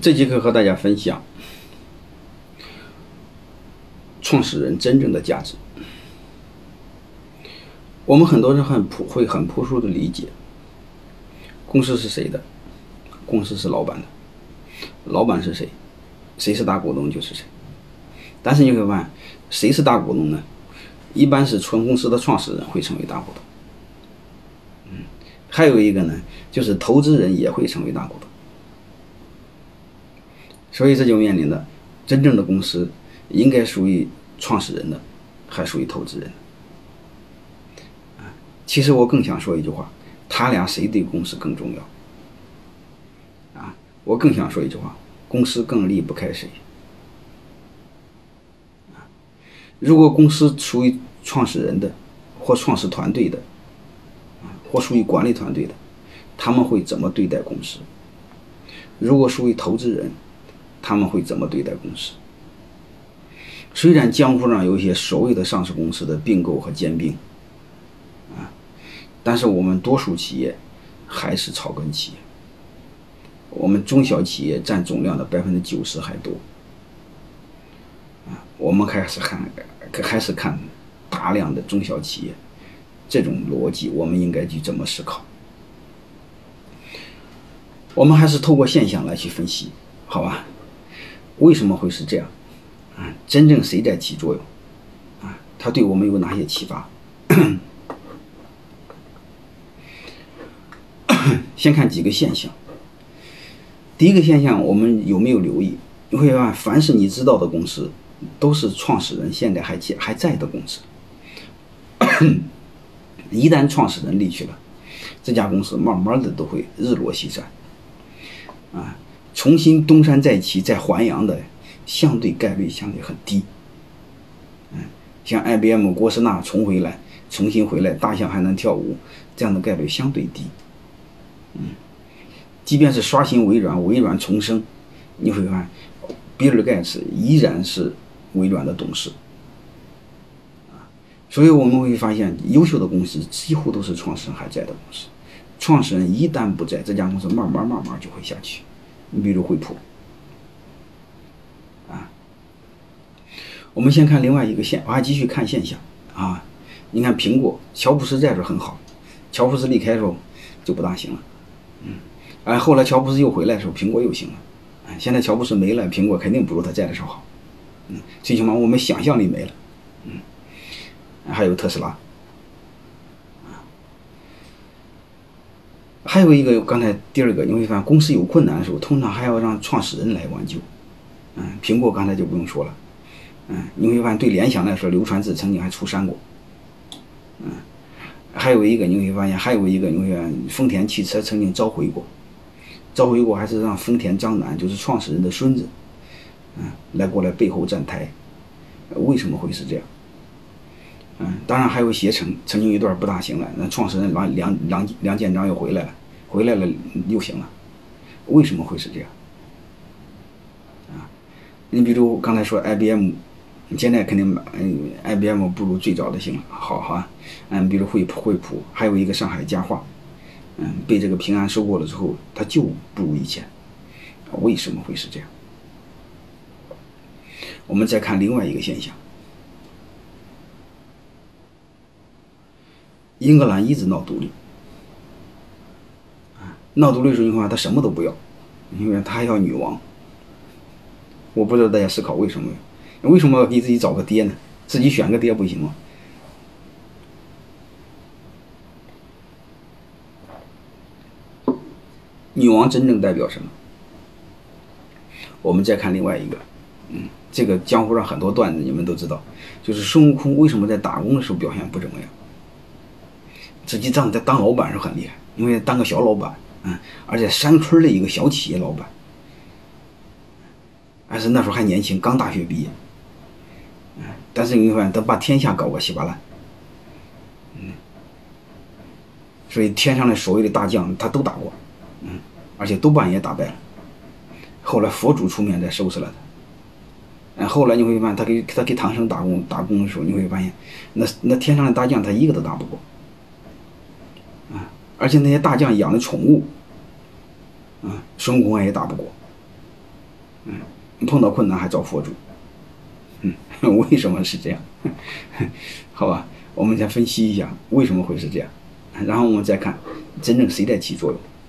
这节课和大家分享创始人真正的价值。我们很多人很朴会很朴素的理解，公司是谁的？公司是老板的，老板是谁？谁是大股东就是谁。但是你会发现，谁是大股东呢？一般是纯公司的创始人会成为大股东。嗯，还有一个呢，就是投资人也会成为大股东。所以这就面临的，真正的公司应该属于创始人的，还属于投资人。啊，其实我更想说一句话，他俩谁对公司更重要？啊，我更想说一句话，公司更离不开谁。啊，如果公司属于创始人的，或创始团队的，或属于管理团队的，他们会怎么对待公司？如果属于投资人？他们会怎么对待公司？虽然江湖上有一些所谓的上市公司的并购和兼并，啊，但是我们多数企业还是草根企业，我们中小企业占总量的百分之九十还多，啊，我们还是看还是看大量的中小企业，这种逻辑我们应该去怎么思考？我们还是透过现象来去分析，好吧？为什么会是这样？啊，真正谁在起作用？啊，它对我们有哪些启发？先看几个现象。第一个现象，我们有没有留意？你会发现，凡是你知道的公司，都是创始人现在还在还在的公司。一旦创始人离去了，这家公司慢慢的都会日落西山。啊。重新东山再起、再还阳的相对概率相对很低。嗯，像 IBM、郭士纳重回来、重新回来，大象还能跳舞，这样的概率相对低。嗯，即便是刷新微软、微软重生，你会看，比尔盖茨依然是微软的董事。啊，所以我们会发现，优秀的公司几乎都是创始人还在的公司。创始人一旦不在，这家公司慢慢慢慢就会下去。你比如惠普，啊，我们先看另外一个现，我还继续看现象啊。你看苹果，乔布斯在这很好，乔布斯离开的时候就不大行了，嗯，哎，后来乔布斯又回来的时候，苹果又行了，哎，现在乔布斯没了，苹果肯定不如他在的时候好，嗯，最起码我们想象力没了，嗯，还有特斯拉。还有一个，刚才第二个，你会发现公司有困难的时候，通常还要让创始人来挽救。嗯，苹果刚才就不用说了。嗯，你会发现对联想来说，刘传志曾经还出山过。嗯，还有一个你会发现，还有一个你会发现丰田汽车曾经召回过，召回过还是让丰田章男，就是创始人的孙子，嗯，来过来背后站台。为什么会是这样？嗯，当然还有携程，曾经一段不大行了，那创始人梁梁梁梁建章又回来了，回来了又行了，为什么会是这样？啊，你比如刚才说 IBM，现在肯定嗯 IBM 不如最早的行了，好哈，嗯，比如惠普惠普，还有一个上海家化，嗯，被这个平安收购了之后，它就不如以前，为什么会是这样？我们再看另外一个现象。英格兰一直闹独立，闹独立的时候的话，他什么都不要，因为他还要女王。我不知道大家思考为什么？为什么要给自己找个爹呢？自己选个爹不行吗？女王真正代表什么？我们再看另外一个，嗯，这个江湖上很多段子你们都知道，就是孙悟空为什么在打工的时候表现不怎么样？自己当在当老板是很厉害，因为当个小老板，嗯，而且山村的一个小企业老板，还是那时候还年轻，刚大学毕业，嗯，但是你会发现他把天下搞个稀巴烂，嗯，所以天上的所谓的大将他都打过，嗯，而且都把人家打败了，后来佛祖出面再收拾了他，嗯，后来你会发现他给他给唐僧打工打工的时候，你会发现那那天上的大将他一个都打不过。而且那些大将养的宠物，啊，孙悟空也打不过，嗯，碰到困难还找佛祖，嗯，为什么是这样？好吧，我们再分析一下为什么会是这样，然后我们再看真正谁在起作用。